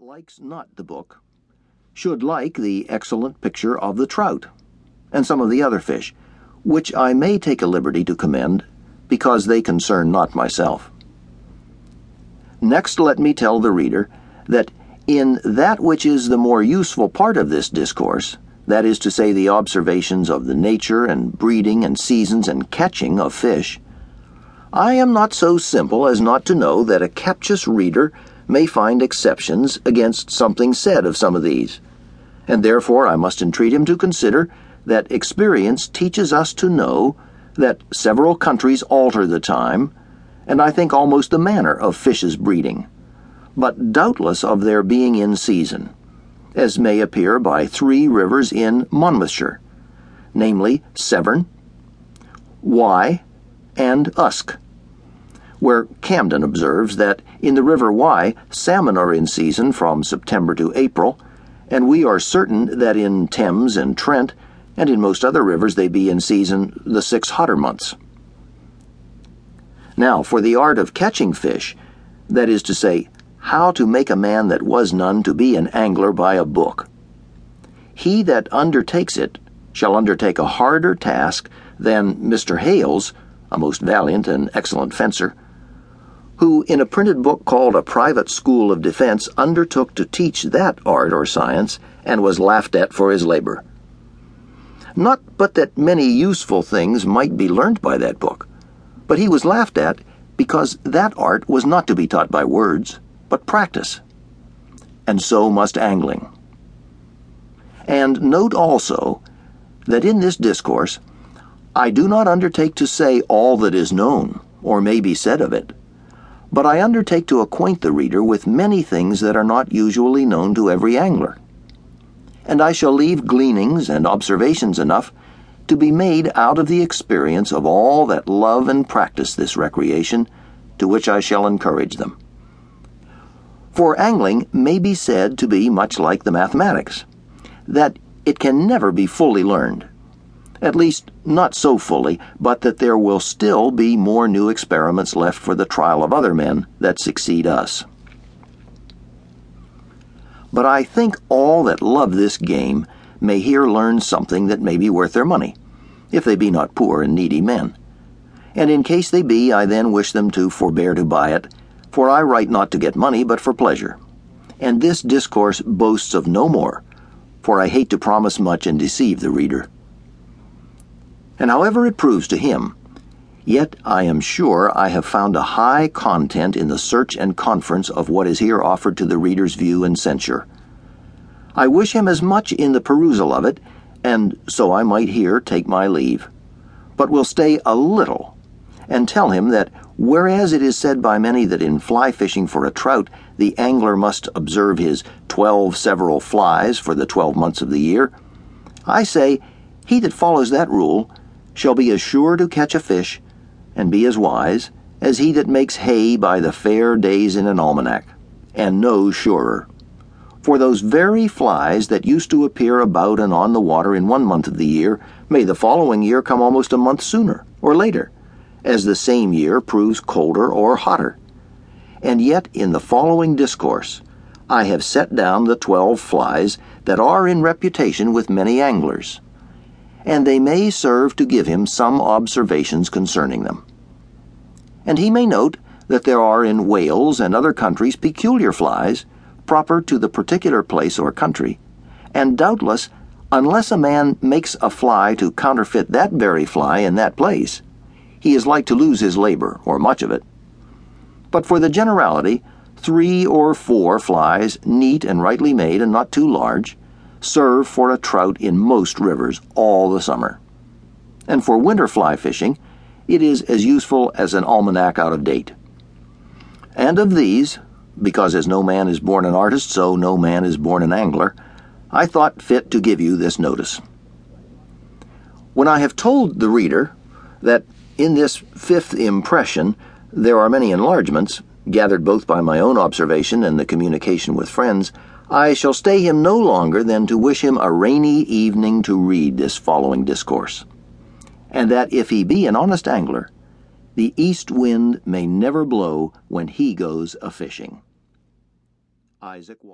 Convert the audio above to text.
likes not the book should like the excellent picture of the trout and some of the other fish, which I may take a liberty to commend, because they concern not myself. Next, let me tell the reader that in that which is the more useful part of this discourse, that is to say, the observations of the nature and breeding and seasons and catching of fish, I am not so simple as not to know that a captious reader may find exceptions against something said of some of these, and therefore I must entreat him to consider that experience teaches us to know that several countries alter the time, and I think almost the manner of fishes breeding, but doubtless of their being in season, as may appear by three rivers in Monmouthshire, namely Severn, Wye, and Usk where Camden observes that in the River Wye, salmon are in season from September to April, and we are certain that in Thames and Trent, and in most other rivers, they be in season the six hotter months. Now, for the art of catching fish, that is to say, how to make a man that was none to be an angler by a book. He that undertakes it shall undertake a harder task than Mr. Hales, a most valiant and excellent fencer, who, in a printed book called A Private School of Defense, undertook to teach that art or science and was laughed at for his labor. Not but that many useful things might be learnt by that book, but he was laughed at because that art was not to be taught by words, but practice. And so must angling. And note also that in this discourse, I do not undertake to say all that is known, or may be said of it but I undertake to acquaint the reader with many things that are not usually known to every angler. And I shall leave gleanings and observations enough to be made out of the experience of all that love and practice this recreation, to which I shall encourage them. For angling may be said to be much like the mathematics, that it can never be fully learned at least, not so fully, but that there will still be more new experiments left for the trial of other men that succeed us. But I think all that love this game may here learn something that may be worth their money, if they be not poor and needy men. And in case they be, I then wish them to forbear to buy it, for I write not to get money, but for pleasure. And this discourse boasts of no more, for I hate to promise much and deceive the reader and however it proves to him, yet I am sure I have found a high content in the search and conference of what is here offered to the reader's view and censure. I wish him as much in the perusal of it, and so I might here take my leave, but will stay a little, and tell him that whereas it is said by many that in fly fishing for a trout the angler must observe his twelve several flies for the twelve months of the year, I say he that follows that rule shall be as sure to catch a fish, and be as wise, as he that makes hay by the fair days in an almanac, and no surer. For those very flies that used to appear about and on the water in one month of the year may the following year come almost a month sooner or later, as the same year proves colder or hotter. And yet in the following discourse I have set down the twelve flies that are in reputation with many anglers and they may serve to give him some observations concerning them. And he may note that there are in Wales and other countries peculiar flies, proper to the particular place or country, and doubtless, unless a man makes a fly to counterfeit that very fly in that place, he is like to lose his labor, or much of it. But for the generality, three or four flies, neat and rightly made and not too large, serve for a trout in most rivers all the summer. And for winter fly fishing, it is as useful as an almanac out of date. And of these, because as no man is born an artist, so no man is born an angler, I thought fit to give you this notice. When I have told the reader that in this fifth impression there are many enlargements, gathered both by my own observation and the communication with friends, I shall stay him no longer than to wish him a rainy evening to read this following discourse, and that if he be an honest angler, the east wind may never blow when he goes a fishing. Izaak